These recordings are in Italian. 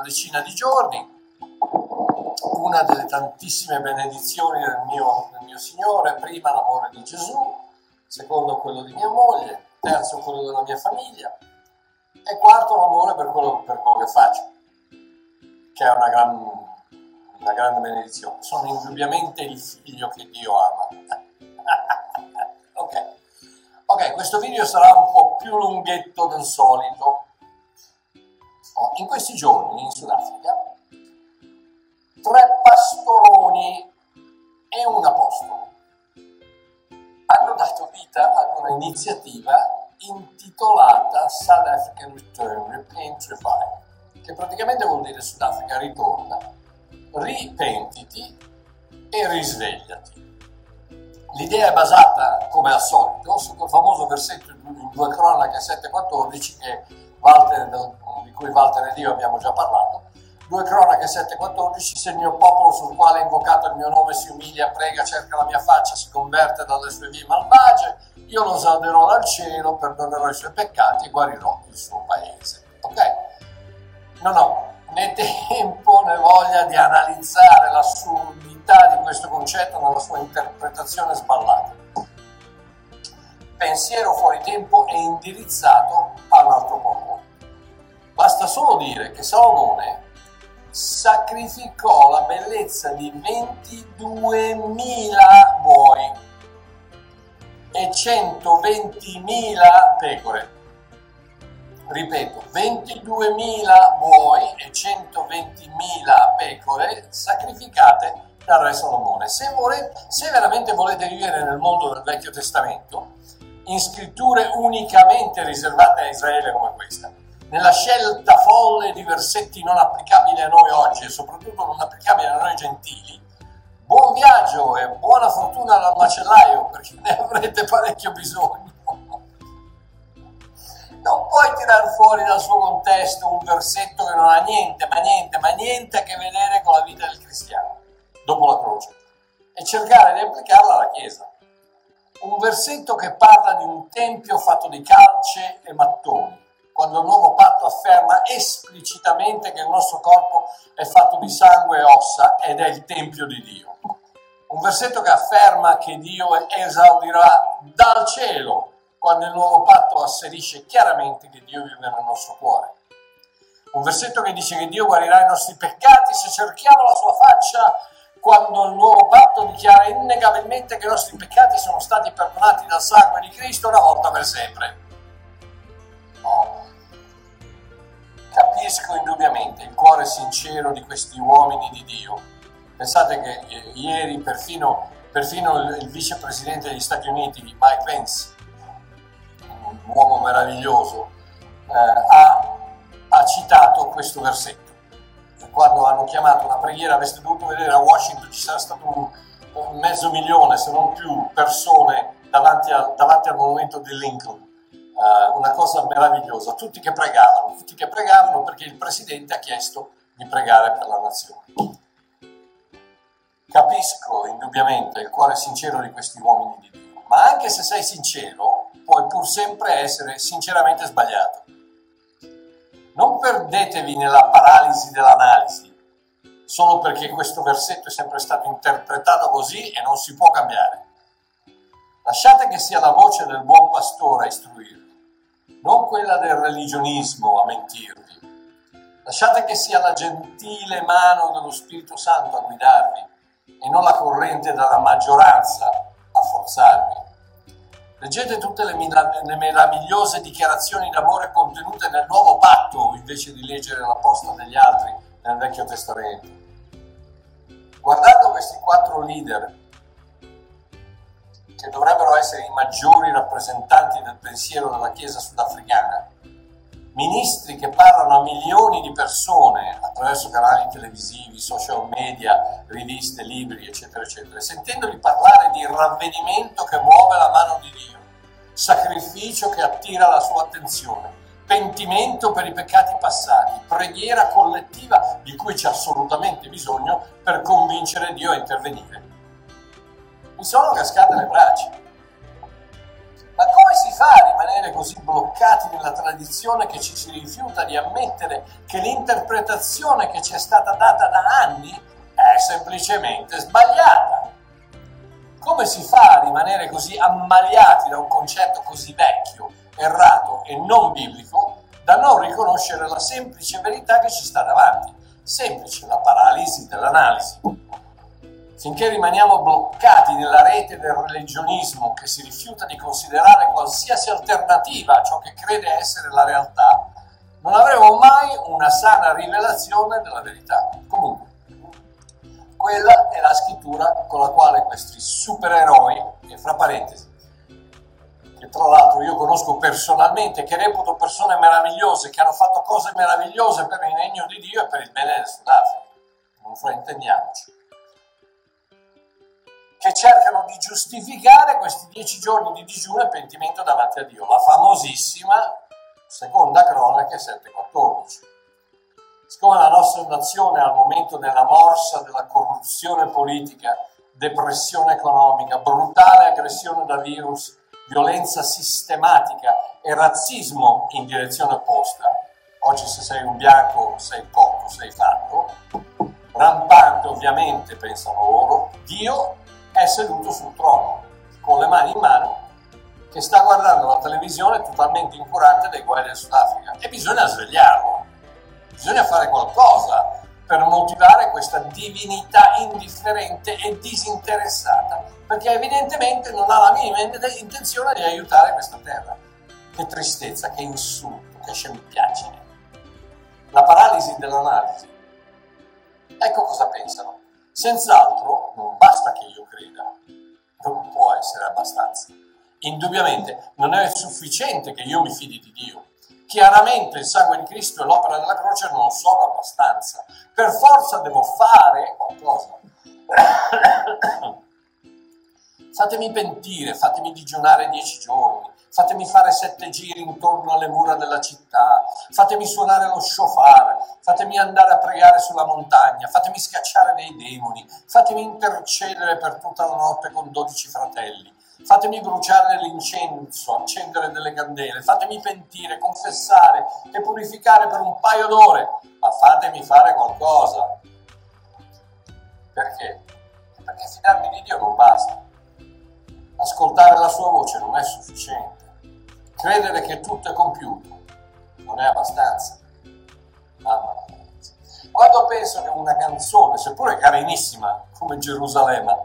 decina di giorni. Una delle tantissime benedizioni del mio, del mio Signore, prima l'amore di Gesù, secondo quello di mia moglie, terzo quello della mia famiglia e quarto l'amore per quello, per quello che faccio, che è una, gran, una grande benedizione. Sono indubbiamente il figlio che Dio ama. ok. Ok, questo video sarà un po' più lunghetto del solito. In questi giorni in Sudafrica tre pastoroni e un apostolo hanno dato vita ad una iniziativa intitolata South African Return, Repent, Revive, che praticamente vuol dire Sudafrica ritorna, ripentiti e risvegliati. L'idea è basata, come al solito, su quel famoso versetto in 2 Cronache 7,14 che Walter, di cui Walter ed io abbiamo già parlato. 2 Cronache 7,14 Se il mio popolo sul quale è invocato il mio nome si umilia, prega, cerca la mia faccia, si converte dalle sue vie malvagie, io lo salverò dal cielo, perdonerò i suoi peccati e guarirò il suo paese. Ok? Non ho né tempo né voglia di analizzare l'assurdità di questo concetto nella sua interpretazione sballata. Pensiero fuori tempo e indirizzato a un altro popolo. Basta solo dire che Salomone sacrificò la bellezza di 22.000 buoi e 120.000 pecore ripeto, 22.000 buoi e 120.000 pecore sacrificate dal re Salomone. Se, volete, se veramente volete vivere nel mondo del Vecchio Testamento, in scritture unicamente riservate a Israele come questa, nella scelta folle di versetti non applicabili a noi oggi e soprattutto non applicabili a noi gentili, buon viaggio e buona fortuna dal macellaio perché ne avrete parecchio bisogno non puoi tirar fuori dal suo contesto un versetto che non ha niente, ma niente, ma niente a che vedere con la vita del cristiano dopo la croce e cercare di applicarla alla Chiesa. Un versetto che parla di un tempio fatto di calce e mattoni, quando il nuovo patto afferma esplicitamente che il nostro corpo è fatto di sangue e ossa ed è il tempio di Dio. Un versetto che afferma che Dio esaudirà dal cielo quando il nuovo patto asserisce chiaramente che Dio vive nel nostro cuore. Un versetto che dice che Dio guarirà i nostri peccati se cerchiamo la sua faccia quando il nuovo patto dichiara innegabilmente che i nostri peccati sono stati perdonati dal sangue di Cristo una volta per sempre. Capisco indubbiamente il cuore sincero di questi uomini di Dio. Pensate che eh, ieri perfino, perfino il, vicepresidente degli Stati Uniti, Mike Pence, uomo meraviglioso, eh, ha, ha, citato questo versetto. Quando hanno chiamato una preghiera, avreste dovuto vedere a Washington ci sarà stato un, un mezzo milione, se non più, persone davanti, a, davanti al monumento di Lincoln. Uh, una cosa meravigliosa, tutti che pregavano, tutti che pregavano perché il presidente ha chiesto di pregare per la nazione. Capisco indubbiamente il cuore sincero di questi uomini di Dio, ma anche se sei sincero, puoi pur sempre essere sinceramente sbagliato. Non perdetevi nella paralisi dell'analisi, solo perché questo versetto è sempre stato interpretato così e non si può cambiare. Lasciate che sia la voce del buon pastore a istruirvi, non quella del religionismo a mentirvi. Lasciate che sia la gentile mano dello Spirito Santo a guidarvi e non la corrente della maggioranza a forzarvi. Leggete tutte le, le meravigliose dichiarazioni d'amore contenute nel nuovo patto invece di leggere la posta degli altri nel Vecchio Testamento. Guardando questi quattro leader, che dovrebbero essere i maggiori rappresentanti del pensiero della Chiesa sudafricana, ministri che parlano a milioni di persone attraverso canali televisivi, social media, riviste, libri, eccetera, eccetera, sentendoli parlare di ravvedimento che muove la mano di Dio, sacrificio che attira la sua attenzione, pentimento per i peccati passati, preghiera collettiva di cui c'è assolutamente bisogno per convincere Dio a intervenire. Mi sono cascate le braccia. Ma come si fa a rimanere così bloccati nella tradizione che ci si rifiuta di ammettere che l'interpretazione che ci è stata data da anni è semplicemente sbagliata. Come si fa a rimanere così ammaliati da un concetto così vecchio, errato e non biblico da non riconoscere la semplice verità che ci sta davanti? Semplice, la paralisi dell'analisi finché rimaniamo bloccati nella rete del religionismo che si rifiuta di considerare qualsiasi alternativa a ciò che crede essere la realtà, non avremo mai una sana rivelazione della verità. Comunque, quella è la scrittura con la quale questi supereroi, e fra parentesi, che tra l'altro io conosco personalmente, che reputo persone meravigliose, che hanno fatto cose meravigliose per il regno di Dio e per il bene del Sudafrica, non fraintendiamoci che cercano di giustificare questi dieci giorni di digiuno e pentimento davanti a Dio. La famosissima seconda cronaca 7.14. Siccome la nostra nazione al momento della morsa della corruzione politica, depressione economica, brutale aggressione da virus, violenza sistematica e razzismo in direzione opposta, oggi se sei un bianco sei poco, sei fatto, rampante ovviamente pensano loro, Dio è seduto sul trono, con le mani in mano, che sta guardando la televisione totalmente incurante dei guai del Sudafrica. E bisogna svegliarlo, bisogna fare qualcosa per motivare questa divinità indifferente e disinteressata, perché evidentemente non ha la minima intenzione di aiutare questa terra. Che tristezza, che insulto, che scempiaggine. La paralisi dell'analisi. Ecco cosa pensano. Senz'altro non basta che io creda, non può essere abbastanza. Indubbiamente non è sufficiente che io mi fidi di Dio. Chiaramente il sangue di Cristo e l'opera della croce non sono abbastanza. Per forza devo fare qualcosa. fatemi pentire, fatemi digiunare dieci giorni, fatemi fare sette giri intorno alle mura della città, fatemi suonare lo shofar, fatemi andare a pregare sulla montagna, fatemi scacciare dei demoni, fatemi intercedere per tutta la notte con dodici fratelli, fatemi bruciare l'incenso, accendere delle candele, fatemi pentire, confessare e purificare per un paio d'ore, ma fatemi fare qualcosa. Perché? Perché fidarmi di Dio non basta. Ascoltare la sua voce non è sufficiente. Credere che tutto è compiuto non è abbastanza. Mamma mia. Quando penso che una canzone, seppure carinissima come Gerusalemme,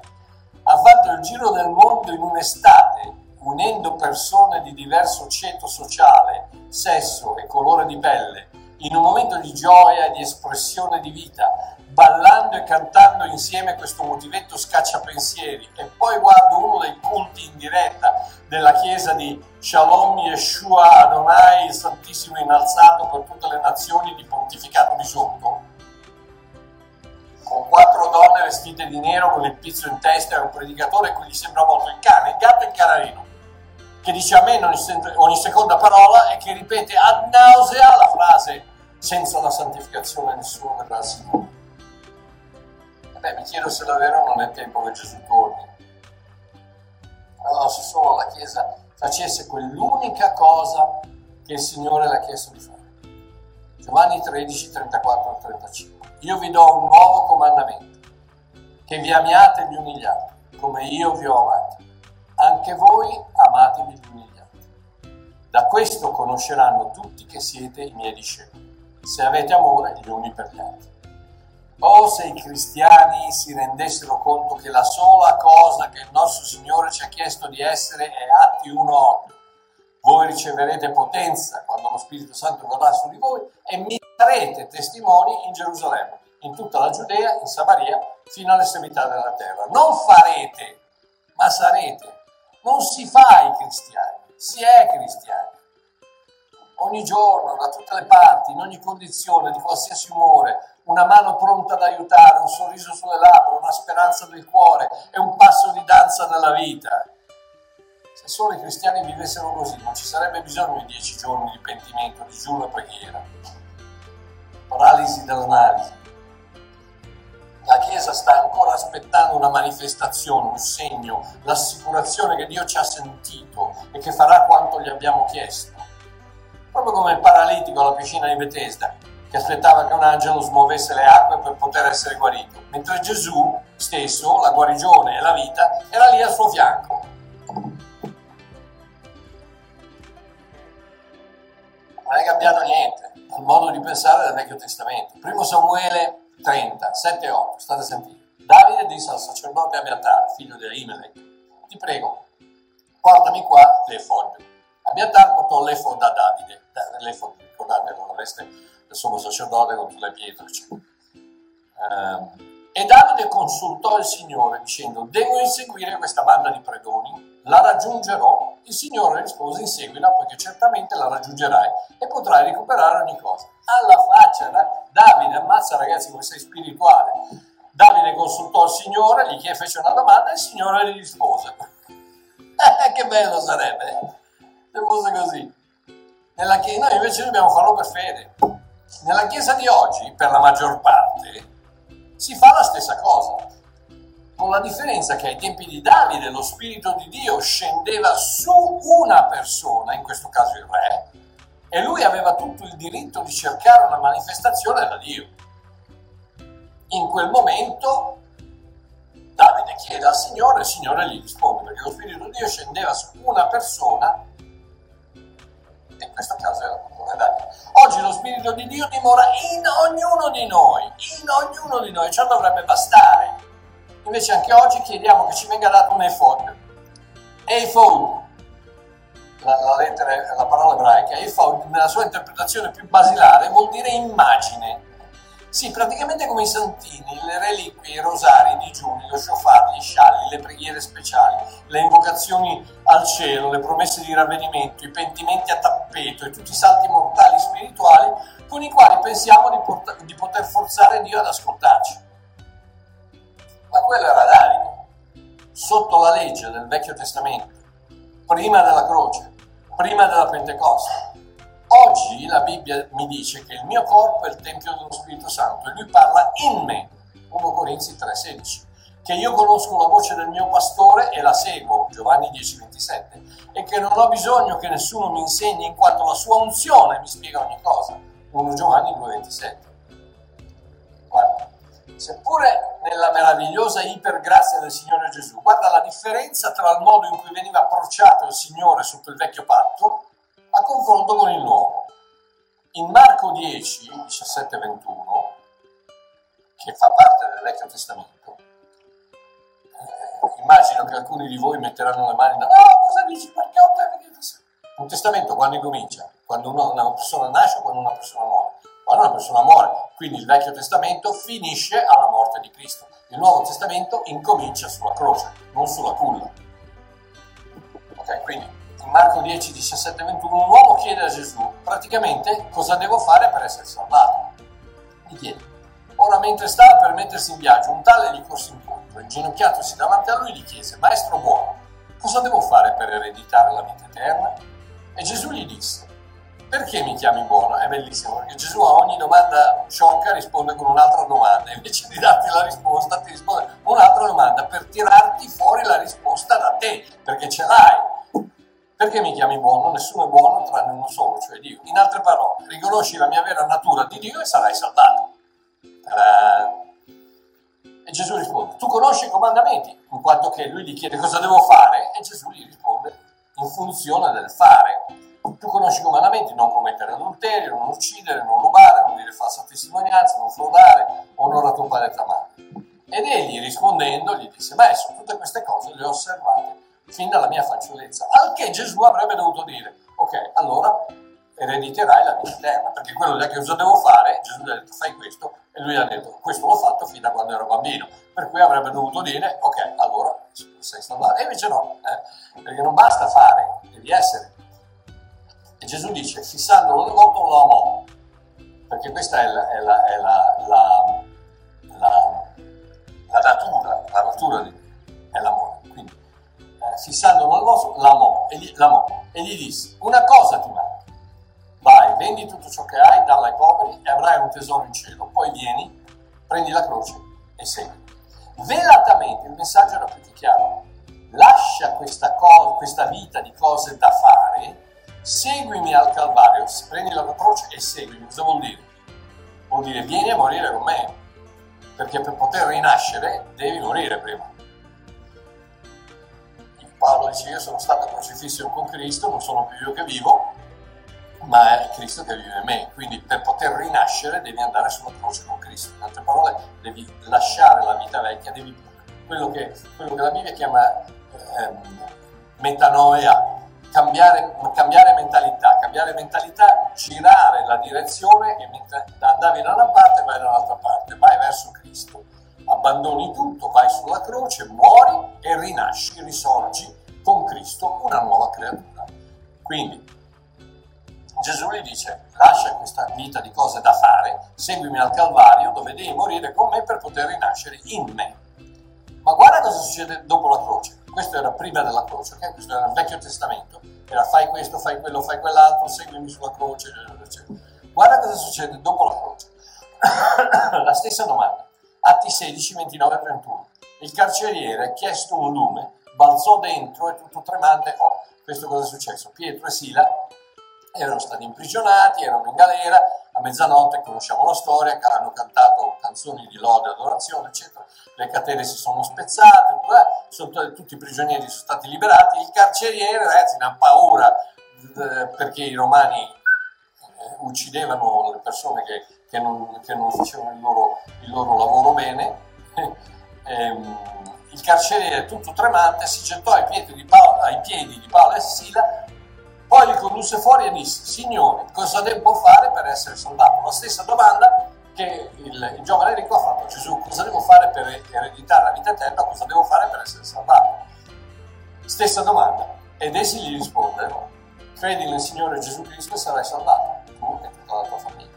ha fatto il giro del mondo in un'estate, unendo persone di diverso ceto sociale, sesso e colore di pelle, in un momento di gioia e di espressione di vita, ballando e cantando insieme questo motivetto scacciapensieri e poi guardo uno dei culti in diretta della chiesa di Shalom Yeshua Adonai, il Santissimo innalzato per tutte le nazioni di pontificato di sotto, con quattro donne vestite di nero con il pizzo in testa e un predicatore cui gli sembra molto il cane, il gatto e il canarino, che dice a me ogni, ogni seconda parola e che ripete ad nausea la frase senza la santificazione nessuno verrà al Signore. Beh, mi chiedo se davvero non è tempo che Gesù torni. Allora, se solo la Chiesa facesse quell'unica cosa che il Signore le ha chiesto di fare. Giovanni 13, 34 35. Io vi do un nuovo comandamento, che vi amiate uni gli altri, come io vi ho amati. Anche voi amatevi gli altri. Da questo conosceranno tutti che siete i miei discepoli, se avete amore gli uni per gli altri. Oh, se i cristiani si rendessero conto che la sola cosa che il nostro Signore ci ha chiesto di essere è Atti 1.8. Voi riceverete potenza quando lo Spirito Santo verrà su di voi e mi sarete testimoni in Gerusalemme, in tutta la Giudea, in Samaria, fino all'estremità della terra. Non farete, ma sarete. Non si fa i cristiani, si è cristiani ogni giorno, da tutte le parti, in ogni condizione, di qualsiasi umore, una mano pronta ad aiutare, un sorriso sulle labbra, una speranza del cuore e un passo di danza nella vita. Se solo i cristiani vivessero così, non ci sarebbe bisogno di dieci giorni di pentimento, di giuro e preghiera. Paralisi dell'analisi. La Chiesa sta ancora aspettando una manifestazione, un segno, l'assicurazione che Dio ci ha sentito e che farà quanto gli abbiamo chiesto. Proprio come il paralitico alla piscina di Bethesda, che aspettava che un angelo smuovesse le acque per poter essere guarito, mentre Gesù stesso, la guarigione e la vita, era lì al suo fianco. Non è cambiato niente al modo di pensare del Vecchio Testamento. Primo Samuele 30, 7 e 8, state sentendo. Davide disse al sacerdote Abiatar, figlio di Ahimelech, ti prego, portami qua l'efod. Abiatar portò l'efod da Davide, l'efod, ricordate, non aveste sommo sacerdote con tutte le pietre. Um, e Davide consultò il Signore dicendo, devo inseguire questa banda di predoni, la raggiungerò. Il Signore rispose, inseguila, poiché certamente la raggiungerai e potrai recuperare ogni cosa. Alla faccia, Davide, ammazza ragazzi come sei spirituale. Davide consultò il Signore, gli fece una domanda e il Signore gli rispose. Che bello sarebbe, eh? se fosse così. Nella chiesa, noi invece dobbiamo farlo per fede. Nella chiesa di oggi, per la maggior parte, si fa la stessa cosa, con la differenza che ai tempi di Davide lo Spirito di Dio scendeva su una persona, in questo caso il re, e lui aveva tutto il diritto di cercare una manifestazione da Dio. In quel momento Davide chiede al Signore e il Signore gli risponde, perché lo Spirito di Dio scendeva su una persona, e in questo caso era Oggi lo Spirito di Dio dimora in ognuno di noi, in ognuno di noi, ciò dovrebbe bastare. Invece anche oggi chiediamo che ci venga dato un efod. Efod, la, la, lettera, la parola ebraica, efod nella sua interpretazione più basilare vuol dire immagine. Sì, praticamente come i santini, le reliquie, i rosari, i digiuni, lo shofar, gli scialli, le preghiere speciali, le invocazioni al cielo, le promesse di ravvedimento, i pentimenti a tappeto e tutti i salti mortali spirituali con i quali pensiamo di, port- di poter forzare Dio ad ascoltarci. Ma quello era Davide, sotto la legge del Vecchio Testamento, prima della croce, prima della Pentecoste Oggi la Bibbia mi dice che il mio corpo è il Tempio dello Spirito Santo e lui parla in me, 1 Corinzi 3,16, che io conosco la voce del mio pastore e la seguo, Giovanni 10,27, e che non ho bisogno che nessuno mi insegni in quanto la sua unzione mi spiega ogni cosa, 1 Giovanni 2,27. Guarda, seppure nella meravigliosa ipergrazia del Signore Gesù, guarda la differenza tra il modo in cui veniva approcciato il Signore sotto il vecchio patto a confronto con il nuovo. In Marco 10, 17 21, che fa parte del Vecchio Testamento, eh, immagino che alcuni di voi metteranno le mani da no, cosa dici? Perché ho un testamento quando incomincia? Quando una persona nasce o quando una persona muore? Quando una persona muore. Quindi il Vecchio Testamento finisce alla morte di Cristo. Il Nuovo Testamento incomincia sulla croce, non sulla culla. Ok, quindi Marco 10, 17, 21, un uomo chiede a Gesù praticamente cosa devo fare per essere salvato. Gli chiede. Ora mentre stava per mettersi in viaggio, un tale gli corse incontro, inginocchiatosi davanti a lui gli chiese, Maestro buono, cosa devo fare per ereditare la vita eterna? E Gesù gli disse, perché mi chiami buono? È bellissimo perché Gesù a ogni domanda sciocca risponde con un'altra domanda, invece di darti la risposta ti risponde un'altra domanda per tirarti fuori la risposta da te, perché ce l'hai perché mi chiami buono? Nessuno è buono tranne uno solo, cioè Dio. In altre parole, riconosci la mia vera natura di Dio e sarai salvato. E Gesù risponde, tu conosci i comandamenti, in quanto che lui gli chiede cosa devo fare e Gesù gli risponde in funzione del fare. Tu conosci i comandamenti, non commettere adulterio, non uccidere, non rubare, non dire falsa testimonianza, non fraudare, onora tuo padre e tua madre. Ed egli rispondendo gli disse, su tutte queste cose le ho osservate fin dalla mia fanciullezza. Al che Gesù avrebbe dovuto dire, ok, allora erediterai la vita eterna, perché quello che cosa devo fare, Gesù gli ha detto fai questo, e lui ha detto questo l'ho fatto fin da quando ero bambino, per cui avrebbe dovuto dire ok, allora sei salvato. E invece no, eh, perché non basta fare, devi essere. E Gesù dice, fissandolo nel volto lo amò, perché questa è la, è la, è la, la natura, la natura di Dio, fissando l'uomo, l'amò e, gli, l'amò, e gli disse, una cosa ti manca, vai, vendi tutto ciò che hai, dalla ai poveri e avrai un tesoro in cielo, poi vieni, prendi la croce e segui. Velatamente il messaggio era più chiaro. Lascia questa, cosa, questa vita di cose da fare, seguimi al Calvario, prendi la croce e seguimi. Cosa vuol dire? Vuol dire vieni a morire con me, perché per poter rinascere devi morire prima. Paolo dice io sono stato crocifisso con Cristo, non sono più io che vivo, ma è Cristo che vive in me. Quindi per poter rinascere devi andare sulla croce con Cristo. In altre parole, devi lasciare la vita vecchia, devi quello che, quello che la Bibbia chiama ehm, metanoia, cambiare, cambiare, mentalità, cambiare mentalità, girare la direzione e mentre andavi da una parte vai dall'altra parte, vai verso Cristo. Abbandoni tutto, vai sulla croce, muori e rinasci, risorgi con Cristo una nuova creatura. Quindi Gesù gli dice lascia questa vita di cose da fare, seguimi al Calvario dove devi morire con me per poter rinascere in me. Ma guarda cosa succede dopo la croce. Questo era prima della croce, okay? questo era il Vecchio Testamento. Era fai questo, fai quello, fai quell'altro, seguimi sulla croce, eccetera. Guarda cosa succede dopo la croce. la stessa domanda. Atti 16, 29 e 31. Il carceriere, chiesto un lume, balzò dentro e tutto tremante, oh, questo cosa è successo? Pietro e Sila erano stati imprigionati, erano in galera, a mezzanotte conosciamo la storia, hanno cantato canzoni di lode, adorazione, eccetera, le catene si sono spezzate, sono, tutti i prigionieri sono stati liberati, il carceriere, ragazzi, ne ha paura eh, perché i romani eh, uccidevano le persone che, che, non, che non, facevano il loro, il loro lavoro bene. Ehm, il carceriere tutto tremante si gettò ai piedi di Paolo, ai piedi di Paolo e Sila poi li condusse fuori e disse, Signore, cosa devo fare per essere salvato? La stessa domanda che il, il giovane ricco ha fatto a Gesù, cosa devo fare per ereditare la vita eterna, cosa devo fare per essere salvato? Stessa domanda. Ed essi gli risposero, credi nel Signore Gesù Cristo e sarai salvato, tu e tutta la tua famiglia.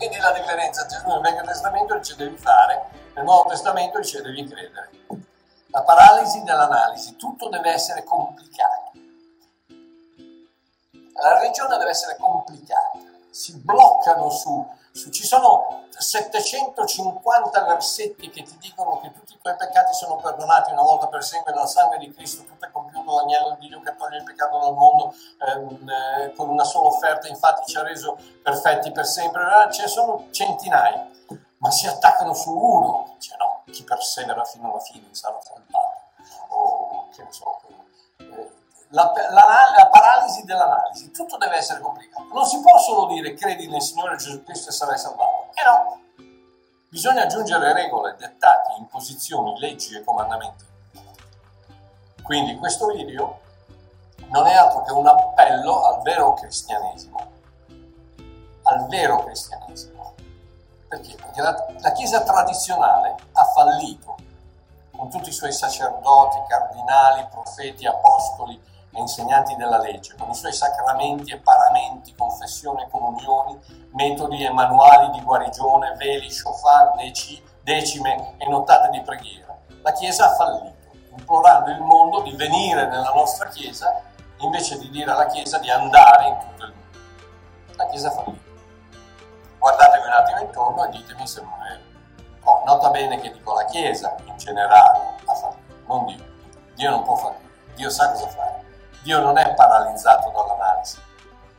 Quindi la differenza, Gesù nel Vecchio Testamento dice devi fare, nel Nuovo Testamento dice devi credere. La paralisi dell'analisi, tutto deve essere complicato la religione deve essere complicata, si bloccano su, ci sono 750 versetti che ti dicono che tutti i tuoi peccati sono perdonati una volta per sempre dal sangue di Cristo, tutto è compiuto dall'agnello di Dio che toglie il peccato dal mondo ehm, eh, con una sola offerta, infatti ci ha reso perfetti per sempre, eh, ce ne sono centinaia, ma si attaccano su uno, dice no, chi persevera fino alla fine sarà salvato, o che ne so, la, la, la, paralisi dell'analisi, tutto deve essere complicato. Non si può solo dire credi nel Signore Gesù Cristo e sarai salvato. E no, bisogna aggiungere regole, dettati, imposizioni, leggi e comandamenti. Quindi questo video non è altro che un appello al vero cristianesimo, al vero cristianesimo. Perché? Perché la, la Chiesa tradizionale ha fallito con tutti i suoi sacerdoti, cardinali, profeti, apostoli, insegnanti della legge, con i suoi sacramenti e paramenti, confessione e comunioni, metodi e manuali di guarigione, veli, shofar, deci, decime e nottate di preghiera. La Chiesa ha fallito, implorando il mondo di venire nella nostra Chiesa invece di dire alla Chiesa di andare in tutto il mondo. La Chiesa ha fallito. Guardatevi un attimo intorno e ditemi se non è. Oh, nota bene che dico la Chiesa in generale ha fallito, non Dio. Dio non può fallire, Dio sa cosa fare. Dio non è paralizzato dall'analisi.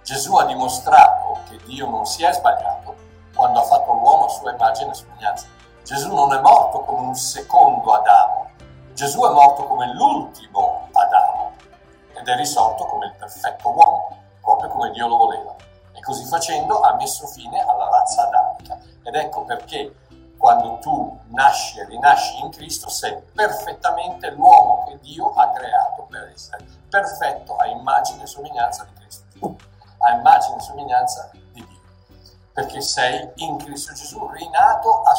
Gesù ha dimostrato che Dio non si è sbagliato quando ha fatto l'uomo a sua immagine e somiglianza. Gesù non è morto come un secondo Adamo, Gesù è morto come l'ultimo Adamo ed è risorto come il perfetto uomo, proprio come Dio lo voleva. E così facendo ha messo fine alla razza adamica. Ed ecco perché quando tu nasci e rinasci in Cristo sei perfettamente l'uomo che Dio ha creato per essere perfetto a immagine e somiglianza di Cristo. A immagine e somiglianza di Dio. Perché sei in Cristo Gesù rinato a,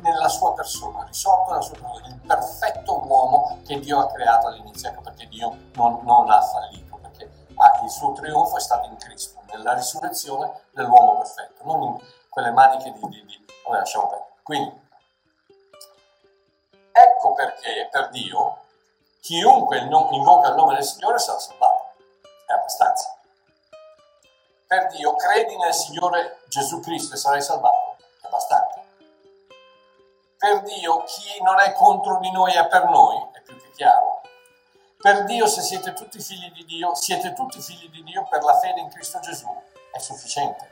nella sua persona risorto nella sua persona il perfetto uomo che Dio ha creato all'inizio ecco perché Dio non, non ha fallito perché ah, il suo trionfo è stato in Cristo nella risurrezione dell'uomo perfetto non in quelle maniche di, di, di vabbè lasciamo perdere. Quindi, ecco perché per Dio chiunque invoca il nome del Signore sarà salvato. È abbastanza. Per Dio credi nel Signore Gesù Cristo e sarai salvato. È abbastanza. Per Dio chi non è contro di noi è per noi, è più che chiaro. Per Dio, se siete tutti figli di Dio, siete tutti figli di Dio per la fede in Cristo Gesù, è sufficiente.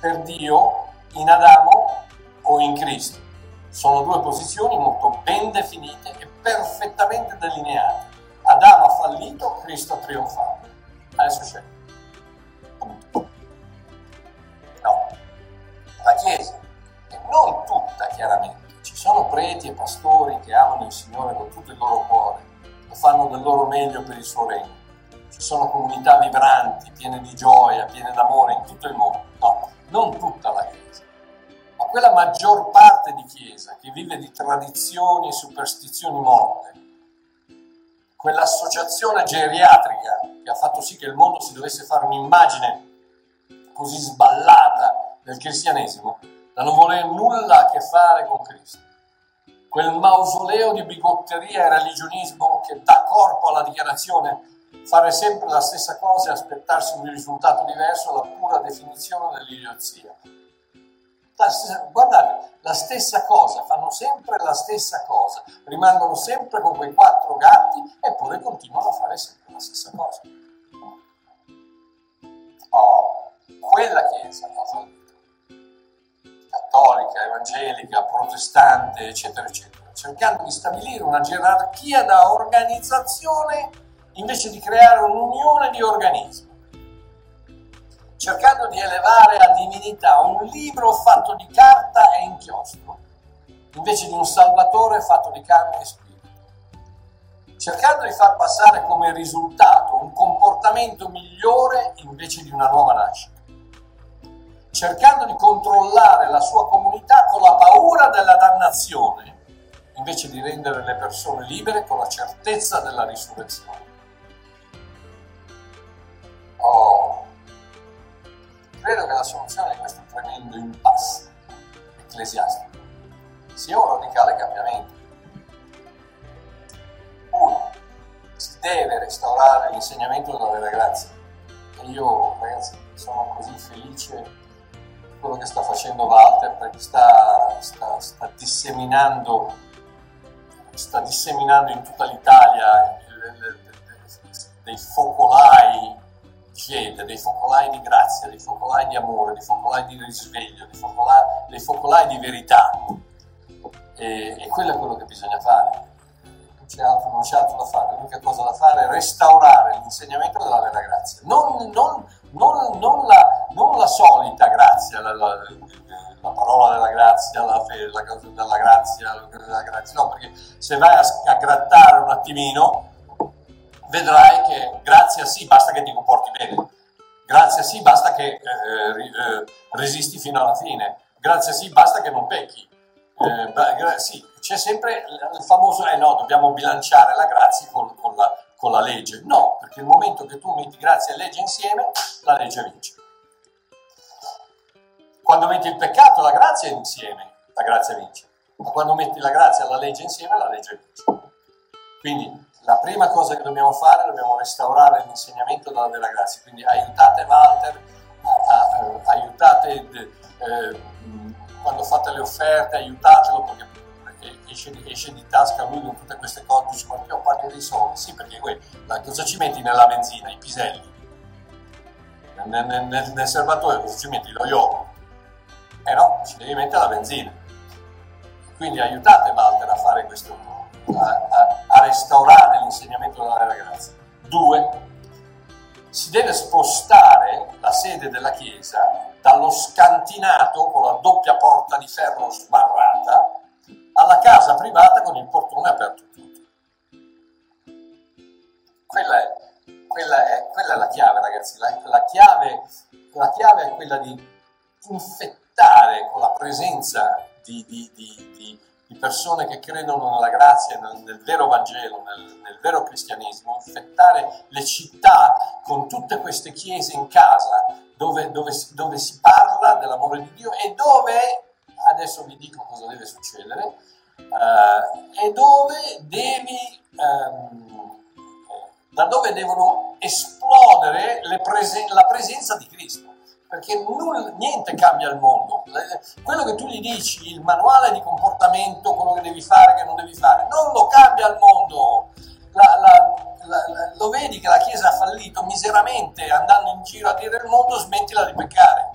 Per Dio, in Adamo o in Cristo. Sono due posizioni molto ben definite e perfettamente delineate. Adamo ha fallito, Cristo ha trionfato. Adesso c'è. No. La Chiesa, e non tutta chiaramente, ci sono preti e pastori che amano il Signore con tutto il loro cuore e fanno del loro meglio per il suo regno. Ci sono comunità vibranti, piene di gioia, piene d'amore in tutto il mondo. No, non tutta la Chiesa ma quella maggior parte di Chiesa che vive di tradizioni e superstizioni morte, quell'associazione geriatrica che ha fatto sì che il mondo si dovesse fare un'immagine così sballata del cristianesimo, da non voler nulla a che fare con Cristo. Quel mausoleo di bigotteria e religionismo che dà corpo alla dichiarazione fare sempre la stessa cosa e aspettarsi un risultato diverso la pura definizione dell'idiozia guardate, la stessa cosa, fanno sempre la stessa cosa, rimangono sempre con quei quattro gatti eppure continuano a fare sempre la stessa cosa. Oh, quella chiesa fallito. Cattolica, evangelica, protestante, eccetera, eccetera, cercando di stabilire una gerarchia da organizzazione invece di creare un'unione di organismi cercando di elevare a divinità un libro fatto di carta e inchiostro, invece di un salvatore fatto di carne e spirito, cercando di far passare come risultato un comportamento migliore invece di una nuova nascita, cercando di controllare la sua comunità con la paura della dannazione, invece di rendere le persone libere con la certezza della risurrezione. Oh, credo che la soluzione di questo tremendo impasse ecclesiastico sia un radicale cambiamento. Uno, si deve restaurare l'insegnamento della grazia. E io, ragazzi, sono così felice di quello che sta facendo Walter perché sta, sta, sta disseminando sta disseminando in tutta l'Italia dei focolai fede, dei focolai di grazia, dei focolai di amore, dei focolai di risveglio, dei focolai, dei focolai di verità. E, e, quello è quello che bisogna fare. Non c'è, altro, non c'è altro da fare, l'unica cosa da fare è restaurare l'insegnamento della vera grazia. Non, non, non, la, la, solita grazia, la, la, la, parola della grazia, la fede, della grazia, della grazia, no, perché se vai a, a grattare un attimino vedrai che grazia sì, basta che ti comporti grazia sì, basta che eh, eh, resisti fino alla fine, grazia sì, basta che non pecchi. Eh, beh, sì, c'è sempre il famoso, eh no, dobbiamo bilanciare la grazia con, con, la, con la legge. No, perché il momento che tu metti grazia e legge insieme, la legge vince. Quando metti il peccato e la grazia insieme, la grazia vince. Ma quando metti la grazia e la legge insieme, la legge vince. Quindi la prima cosa che dobbiamo fare, dobbiamo restaurare l'insegnamento della vera grazia, quindi aiutate Walter, a, a, aiutate eh, quando fate le offerte, aiutatelo perché esce, esce, di tasca lui con tutte queste cose, dice ma io pago dei soldi, sì perché que, la, cosa ci metti nella benzina, i piselli, nel, nel, nel, nel serbatoio cosa ci metti, lo yogurt? Eh no, ci devi mettere la benzina. Quindi aiutate Walter a fare questo a, a, a restaurare l'insegnamento della vera grazia. Due, si deve spostare la sede della Chiesa dallo scantinato con la doppia porta di ferro sbarrata alla casa privata con il portone aperto tutto. Quella è, quella è, quella è la chiave, ragazzi. La, la, chiave, la, chiave, è quella di infettare con la presenza di, di, di, di persone che credono nella grazia, nel, nel vero Vangelo, nel, nel, vero cristianesimo, infettare le città con tutte queste chiese in casa dove, dove, dove si parla dell'amore di Dio e dove, adesso vi dico cosa deve succedere, uh, e dove devi, um, da dove devono esplodere presen- la presenza di Cristo perché nulla, niente cambia il mondo. Quello che tu gli dici, il manuale di comportamento, quello che devi fare, che non devi fare, non lo cambia il mondo. La, la, la, lo vedi che la Chiesa ha fallito miseramente andando in giro a dire il mondo smettila di peccare.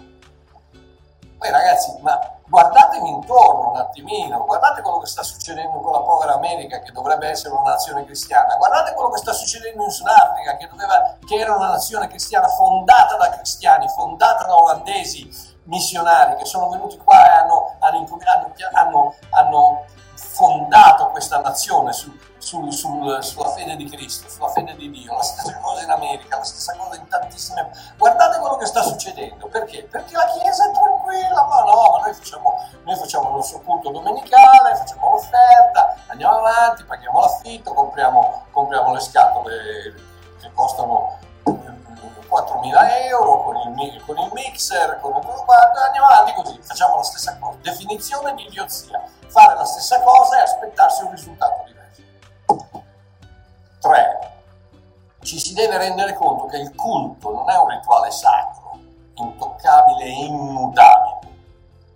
Poi ragazzi, ma guardatevi intorno un attimino, guardate quello che sta succedendo con la povera America che dovrebbe essere una nazione cristiana, guardate quello che sta succedendo in Sudafrica che, doveva, che era una nazione cristiana fondata da cristiani, fondata da olandesi missionari che sono venuti qua e hanno, hanno, hanno, hanno fondato questa nazione su, sul, sul, sulla fede di Cristo, sulla fede di Dio, la stessa cosa in America, la stessa cosa in tantissime... Guardate quello che sta succedendo, perché? Perché la Chiesa è tranquilla, ma no, ma noi facciamo, noi facciamo il nostro culto domenicale, facciamo l'offerta, andiamo avanti, paghiamo l'affitto, compriamo, compriamo le scatole che costano 4.000 euro con il, con il mixer, con tutto quanto, andiamo avanti così, facciamo la stessa cosa. Definizione di idiozia, stessa cosa e aspettarsi un risultato diverso. 3. Ci si deve rendere conto che il culto non è un rituale sacro, intoccabile e immutabile,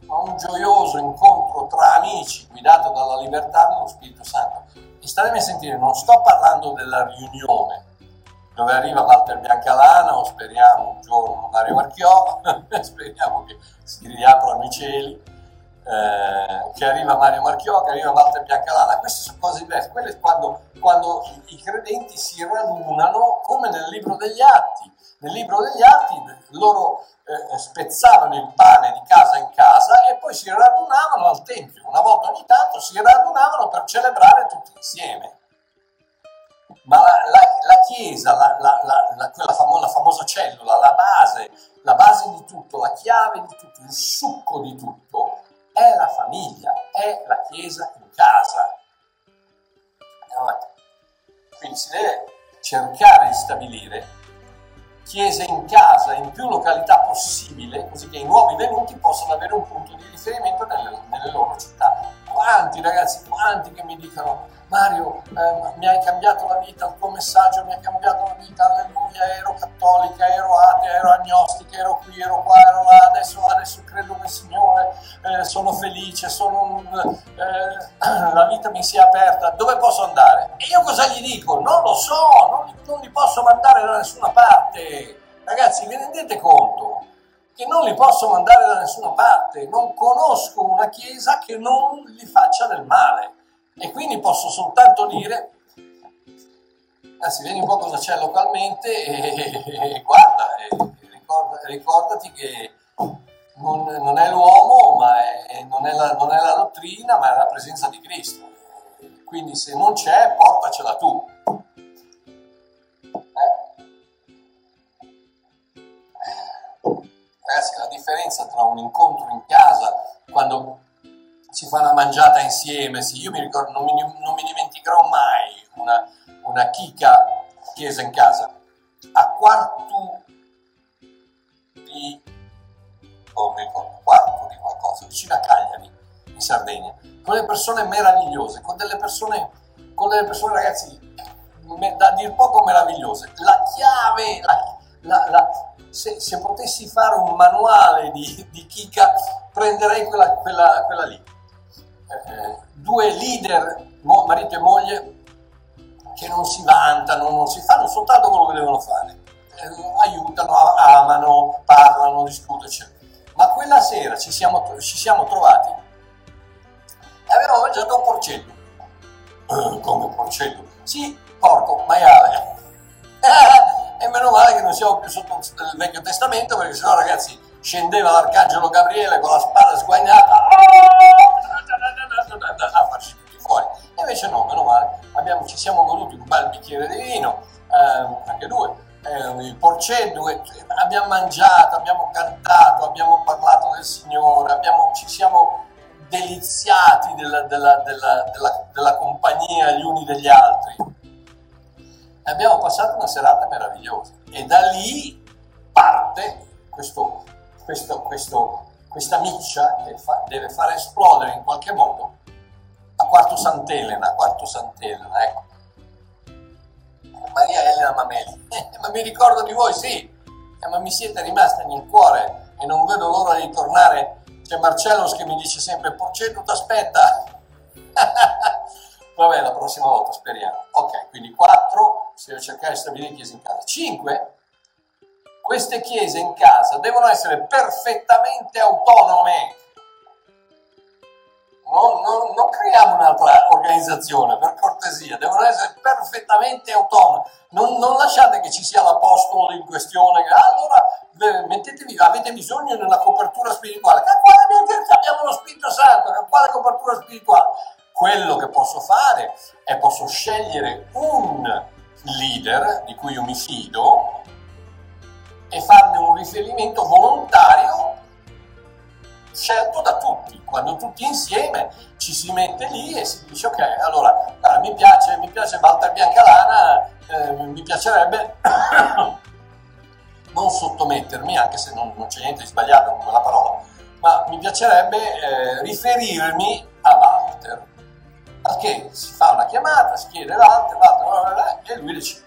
ma un gioioso incontro tra amici guidato dalla libertà dello Spirito Santo. E statemi a sentire, non sto parlando della riunione dove arriva Walter Biancalana o speriamo un giorno Mario Marchiò, speriamo che si riaprano i cieli, eh, che arriva Mario Marchiò, che arriva Walter Biancalana, queste sono cose diverse, quelle quando, quando i, i credenti si radunano come nel libro degli Atti. Nel libro degli Atti loro eh, spezzavano il pane di casa in casa e poi si radunavano al Tempio. Una volta ogni tanto si radunavano per celebrare tutti insieme. Ma la, la, la Chiesa, la, la, quella famo, famosa cellula, la base, la base di tutto, la chiave di tutto, il succo di tutto, è la famiglia, è la chiesa in casa. Quindi si deve cercare di stabilire chiese in casa in più località possibile, così che i nuovi venuti possano avere un punto di riferimento nelle, nelle loro città. Quanti ragazzi, quanti che mi dicono Mario, eh, mi hai cambiato la vita, il tuo messaggio mi ha cambiato la vita, alleluia, ero cattolica, ero atea, ero agnostica, ero qui, ero qua, ero là, adesso, adesso credo nel Signore, eh, sono felice, sono, eh, la vita mi si è aperta, dove posso andare? E io cosa gli dico? Non lo so, non, non li posso mandare da nessuna parte. Ragazzi, vi rendete conto? Che non li posso mandare da nessuna parte, non conosco una chiesa che non li faccia del male. E quindi posso soltanto dire, anzi vieni un po' cosa c'è localmente e, e guarda, e, ricorda, ricordati che non, non, è l'uomo, ma è, non, è la, non, è la, dottrina, ma è la presenza di Cristo. Quindi se non c'è, portacela tu. Ragazzi, la differenza tra un incontro in casa, quando si fa una mangiata insieme, sì, io mi ricordo, non mi, non mi dimenticherò mai una, una chicca chiesa in casa, a quarto di, oh, mi ricordo, quarto di qualcosa, vicino a Cagliari, in Sardegna, con delle persone meravigliose, con delle persone, con delle persone ragazzi, da dir poco meravigliose. La chiave, la, la, la, se, se, potessi fare un manuale di, di chicca, prenderei quella, quella, quella lì eh, due leader, marito e moglie, che non si vantano, non si fanno soltanto quello che devono fare. Eh, aiutano, amano, parlano, discutono, eccetera. Ma quella sera ci siamo, ci siamo trovati e avevamo mangiato un porcello. Eh, come porcello? Sì, porco, maiale. e meno male che non siamo più sotto il Vecchio Testamento perché sennò ragazzi scendeva l'arcangelo Gabriele con la spada sguainata a farci tutti fuori. E invece no, meno male, abbiamo, ci siamo goduti un bel bicchiere di vino, eh, anche due, eh, il porcello, abbiamo mangiato, abbiamo cantato, abbiamo parlato del Signore, abbiamo, ci siamo deliziati della, della, della, della, compagnia gli uni degli altri. Abbiamo passato una serata meravigliosa e da lì parte questo, questo, questo, questa miccia che fa, deve far esplodere in qualche modo a Quarto Sant'Elena, Quarto Sant'Elena, ecco. Maria Elena Mameli. Eh, ma mi ricordo di voi, sì, eh, ma mi siete rimasti nel cuore e non vedo l'ora di tornare. C'è Marcello che mi dice sempre, Porcetto ti aspetta. Vabbè, la prossima volta speriamo. Ok, quindi 4, se devo cercare di stabilire chiese in casa. 5, queste chiese in casa devono essere perfettamente autonome. Non, non, non, creiamo un'altra organizzazione, per cortesia, devono essere perfettamente autonome. Non, non lasciate che ci sia l'apostolo in questione, allora mettetevi, avete bisogno di una copertura spirituale. Che quale abbiamo lo Spirito Santo, che quale copertura spirituale? quello che posso fare è posso scegliere un leader di cui io mi fido e farne un riferimento volontario scelto da tutti. Quando tutti insieme ci si mette lì e si dice ok, allora, allora mi, piace, mi piace Walter Biancalana, eh, mi piacerebbe non sottomettermi, anche se non, non, c'è niente di sbagliato con quella parola, ma mi piacerebbe eh, riferirmi a Walter perché si fa una chiamata, si chiede l'altro, l'altro, e lui decide.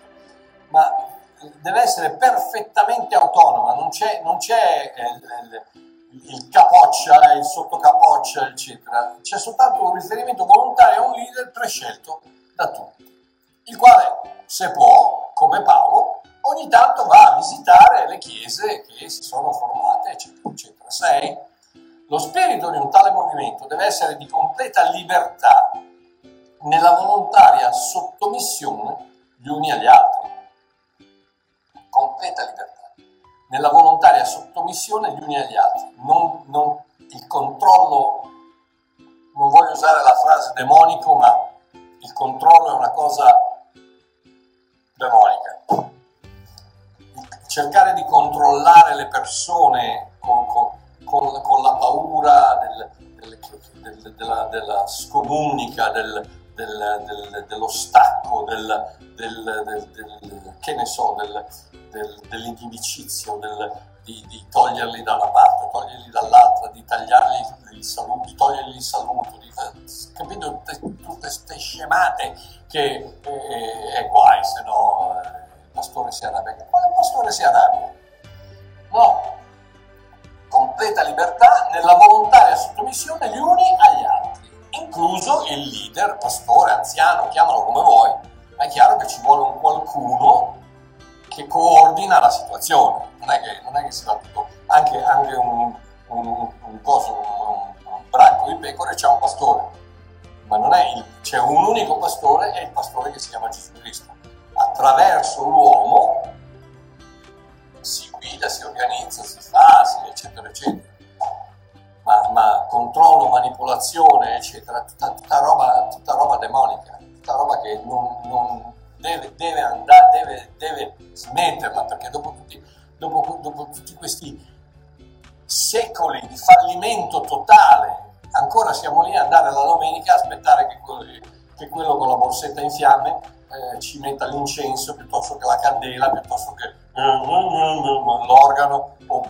Ma deve essere perfettamente autonoma, non c'è, non c'è il, il, il, capoccia, il sottocapoccia, eccetera. C'è soltanto un riferimento volontario a un leader prescelto da tutti, il quale, se può, come Paolo, ogni tanto va a visitare le chiese che si sono formate, eccetera, eccetera. 6. Lo spirito di un tale movimento deve essere di completa libertà nella volontaria sottomissione gli uni agli altri. Completa libertà. Nella volontaria sottomissione gli uni agli altri. Non, non, il controllo, non voglio usare la frase demonico, ma il controllo è una cosa demonica. Cercare di controllare le persone con, con, con, con la paura del, del, del, della, della scomunica, del, del, del, dello stacco, del, che ne so, dell'inimicizio, di, di, toglierli da una parte, toglierli dall'altra, di tagliargli il saluto, di togliergli il saluto, di, capito? Tutte queste scemate che eh, è guai, se no eh, il pastore si arrabbia. Quale pastore si arrabbia? No, completa libertà nella volontaria sottomissione gli uni agli altri incluso il leader, pastore, anziano, chiamalo come vuoi, ma è chiaro che ci vuole un qualcuno che coordina la situazione, non è che, non è che si fa tutto, anche, anche un, un, un, coso, un, un branco di pecore c'è un pastore, ma non è il, c'è un unico pastore, è il pastore che si chiama Gesù Cristo. Attraverso l'uomo si guida, si organizza, si fa, si, eccetera, eccetera controllo, manipolazione, eccetera, tutta, tutta, roba, tutta roba demonica, tutta roba che non, non deve, deve, andare, deve, deve smetterla, perché dopo tutti, dopo, dopo tutti questi secoli di fallimento totale, ancora siamo lì a andare alla domenica a aspettare che quello, che quello con la borsetta in fiamme eh, ci metta l'incenso piuttosto che la candela, piuttosto che eh, l'organo o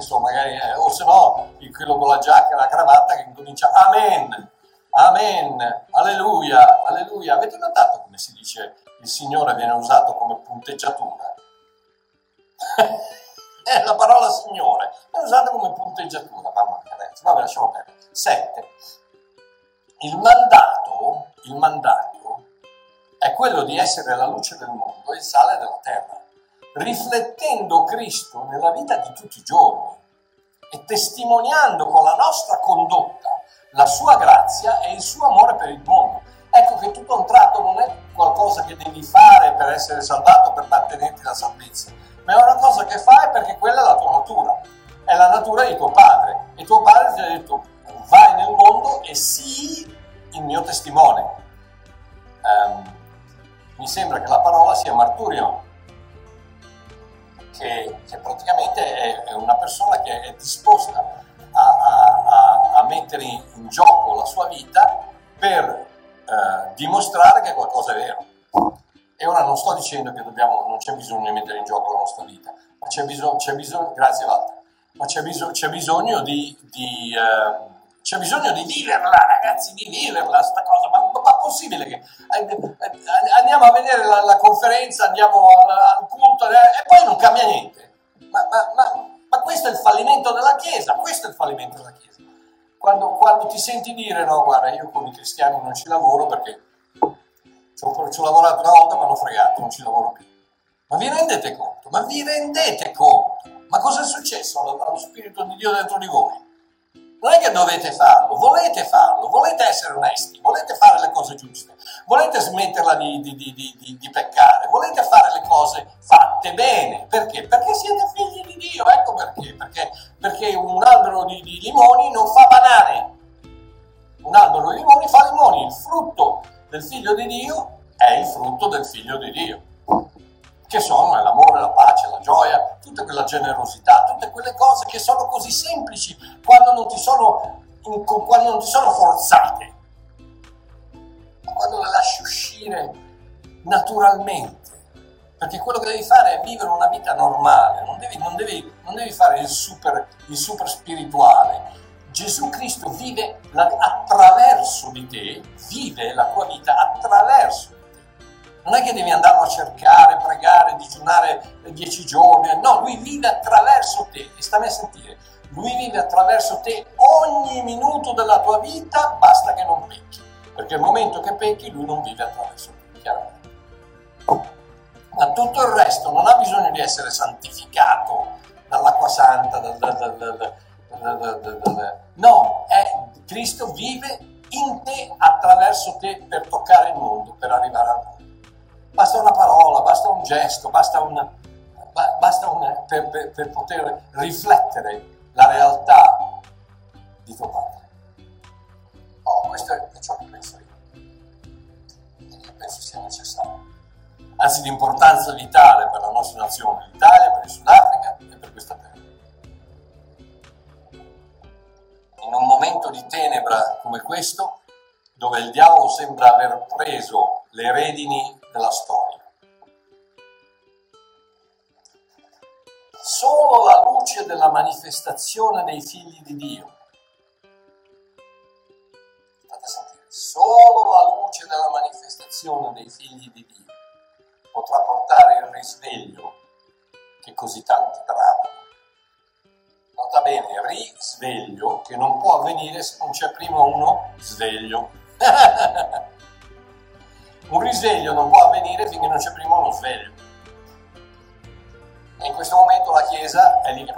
che so, magari, eh, o se no, quello con la giacca e la cravatta che incomincia Amen, Amen, Alleluia, Alleluia. Avete notato come si dice il Signore viene usato come punteggiatura? eh, la parola Signore è usata come punteggiatura, mamma mia ragazzi, vabbè lasciamo perdere. 7. Il mandato, il mandato è quello di essere la luce del mondo e il sale della terra riflettendo Cristo nella vita di tutti i giorni e testimoniando con la nostra condotta la sua grazia e il suo amore per il mondo. Ecco che tutto un tratto non è qualcosa che devi fare per essere salvato, per mantenerti la salvezza, ma è una cosa che fai perché quella è la tua natura, è la natura di tuo padre e tuo padre ti ha detto vai nel mondo e sii il mio testimone. Um, mi sembra che la parola sia marturio, che, che praticamente è, è, una persona che è disposta a, a, a, mettere in gioco la sua vita per eh, dimostrare che qualcosa è vero. E ora non sto dicendo che dobbiamo, non c'è bisogno di mettere in gioco la nostra vita, ma c'è bisogno, c'è bisogno grazie Walter, ma c'è, bisogno, c'è bisogno di, di eh, c'è bisogno di viverla, ragazzi, di viverla sta cosa, ma, ma possibile che eh, eh, andiamo a vedere la, la conferenza, andiamo al, culto eh, e poi non cambia niente. Ma, ma, ma, questo è il fallimento della Chiesa, questo è il fallimento della Chiesa. Quando, quando ti senti dire no, guarda, io con i cristiani non ci lavoro perché ci ho, ci ho lavorato una volta ma hanno fregato, non ci lavoro più. Ma vi rendete conto? Ma vi rendete conto? Ma cosa è successo allo Spirito di Dio dentro di voi? Non è che dovete farlo, volete farlo, volete essere onesti, volete fare le cose giuste, volete smetterla di, di, di, di, peccare, volete fare le cose fatte bene. Perché? Perché siete figli di Dio, ecco perché. Perché, perché un albero di, limoni non fa banane, un albero di limoni fa limoni, il frutto del figlio di Dio è il frutto del figlio di Dio che sono l'amore, la pace, la gioia, tutta quella generosità, tutte quelle cose che sono così semplici quando non ti sono, quando non ti sono forzate, ma quando le lasci uscire naturalmente. Perché quello che devi fare è vivere una vita normale, non devi, non devi, non devi fare il super, il super spirituale. Gesù Cristo vive la, attraverso di te, vive la tua vita attraverso non è che devi andarlo a cercare, pregare, digiunare dieci giorni, no, lui vive attraverso te e stammi a sentire, lui vive attraverso te ogni minuto della tua vita, basta che non pecchi, perché il momento che pecchi lui non vive attraverso te, chiaramente. Ma tutto il resto non ha bisogno di essere santificato dall'acqua santa, dal, dal, dal, no, è, Cristo vive in te, attraverso te, per toccare il mondo, per arrivare al mondo. Basta una parola, basta un gesto, basta, un, basta un, per, per, per poter riflettere la realtà di tuo padre. Oh, questo è ciò che penso io. E che penso sia necessario. Anzi, di importanza vitale per la nostra nazione, l'Italia, per il Sudafrica e per questa terra. In un momento di tenebra come questo, dove il diavolo sembra aver preso le redini della storia. Solo la luce della manifestazione dei figli di Dio. State a sentire, solo la luce della manifestazione dei figli di Dio potrà portare il risveglio che così tanti bravano. Nota bene, risveglio che non può avvenire se non c'è prima uno sveglio. Un risveglio non può avvenire finché non c'è prima uno sveglio. E in questo momento la Chiesa è lì che,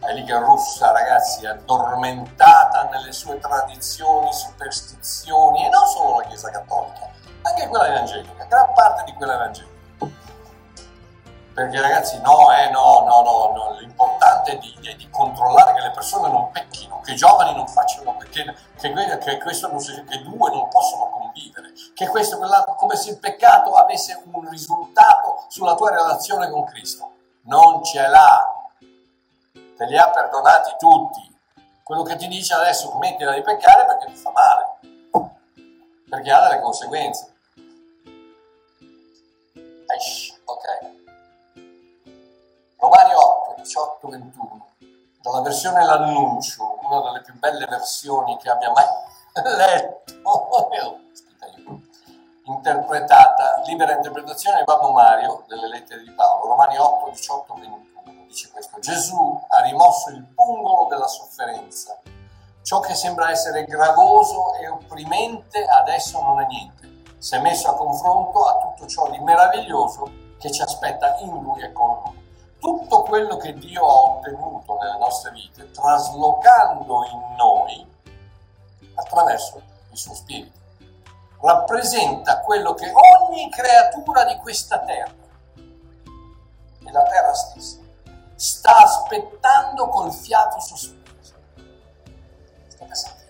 è lì che russa, ragazzi, addormentata nelle sue tradizioni, superstizioni, e non solo la Chiesa cattolica, anche quella evangelica, gran parte di quella evangelica. Perché ragazzi, no, eh, no, no, no, no. l'importante è di, è di, controllare che le persone non pecchino, che i giovani non facciano, che, che, che, questo non si, che due non possono che questo, quell'altro, come se il peccato avesse un risultato sulla tua relazione con Cristo. Non ce l'ha, te li ha perdonati tutti. Quello che ti dice adesso smettila di peccare perché ti fa male, perché ha delle conseguenze. Eish, ok. Romani 8, 18, 21, dalla versione L'Annuncio, una delle più belle versioni che abbia mai letto, interpretata, libera interpretazione di Babbo Mario delle lettere di Paolo, Romani 8, 18, 21, dice questo, Gesù ha rimosso il pungolo della sofferenza, ciò che sembra essere gravoso e opprimente adesso non è niente, si è messo a confronto a tutto ciò di meraviglioso che ci aspetta in lui e con lui. Tutto quello che Dio ha ottenuto nelle nostre vite, traslocando in noi attraverso il suo spirito. Rappresenta quello che ogni creatura di questa terra e la terra stessa sta aspettando col fiato sospeso. State sentendo?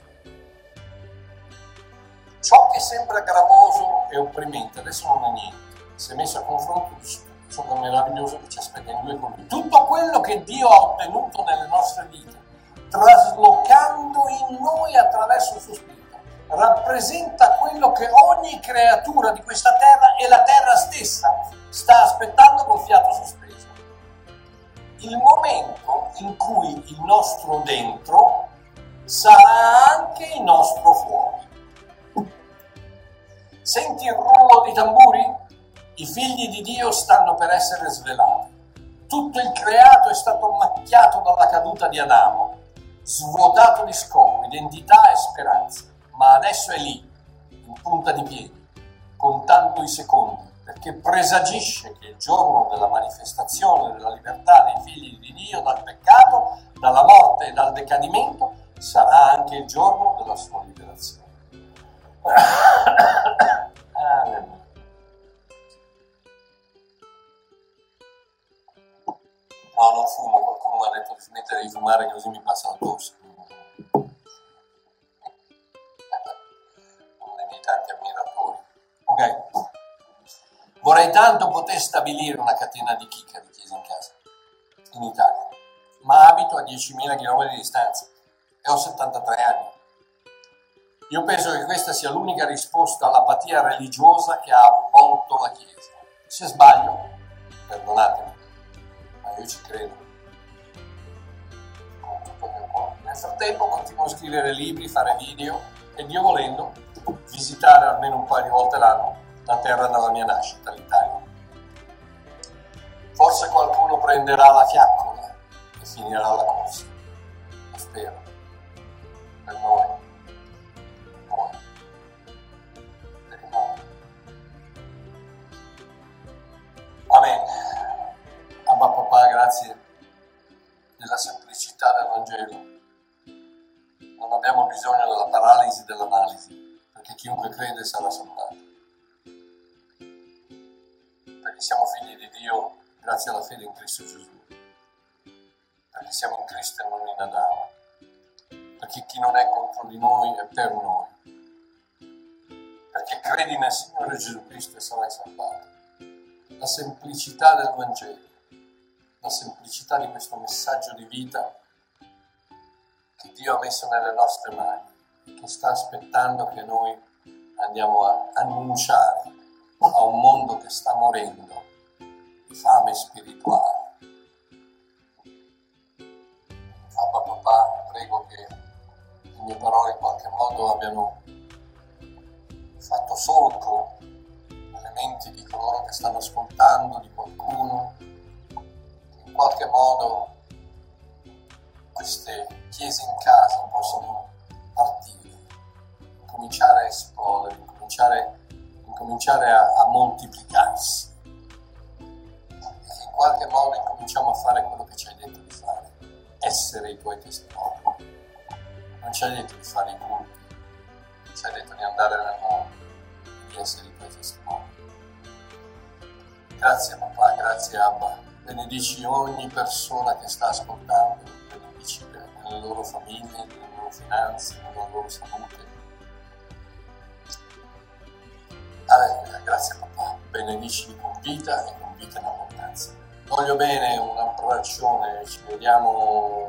Ciò che sembra gravoso e opprimente adesso non è niente, si è messo a confronto di tutto ciò meraviglioso che ci aspetta in due con. Tutto quello che Dio ha ottenuto nelle nostre vite, traslocando in noi attraverso il suo spirito, rappresenta quello che ogni creatura di questa terra e la terra stessa sta aspettando col fiato sospeso. Il momento in cui il nostro dentro sarà anche il nostro fuori. Senti il rullo di tamburi? I figli di Dio stanno per essere svelati. tutto il creato è stato macchiato dalla caduta di Adamo, svuotato di scopo, identità e speranza, ma adesso è lì, in punta di piedi, contando i secondi, perché presagisce che il giorno della manifestazione della libertà dei figli di Dio dal peccato, dalla morte e dal decadimento sarà anche il giorno della sua liberazione. Alleluia. No, non fumo, qualcuno mi ha detto di smettere di fumare così mi passa la tosse. Tanti ammiratori. Ok. Vorrei tanto poter stabilire una catena di chicca di chiesa in casa, in Italia, ma abito a 10.000 km di distanza e ho 73 anni. Io penso che questa sia l'unica risposta all'apatia religiosa che ha avvolto la Chiesa. Se sbaglio, perdonatemi io ci credo. Con tutto il mio cuore. Nel frattempo continuo a scrivere libri, fare video e Dio volendo visitare almeno un paio di volte l'anno la terra della mia nascita, l'Italia. Forse qualcuno prenderà la fiaccola e finirà la corsa. Lo spero. Per noi. Signore Gesù Cristo e sarai salvato. La semplicità del Vangelo la semplicità di questo messaggio di vita che Dio ha messo nelle nostre mani che sta aspettando che noi andiamo a annunciare a un mondo che sta morendo di fame spirituale. Abba papà, prego che le mie parole in qualche modo abbiano che stanno ascoltando, di qualcuno in qualche modo queste chiese in casa possono partire, cominciare a esplodere, cominciare, cominciare a, a moltiplicarsi e in qualche modo incominciamo a fare quello che ci hai detto di fare, essere i tuoi testimoni. Non ci hai detto di fare i culti, Grazie papà, grazie Abba benedici ogni persona che sta ascoltando, benedici nelle loro famiglie, nelle loro finanze, nella loro salute. Alleluia, grazie papà, benedici con vita e con vita in abbondanza. Voglio bene, un abbraccione, ci vediamo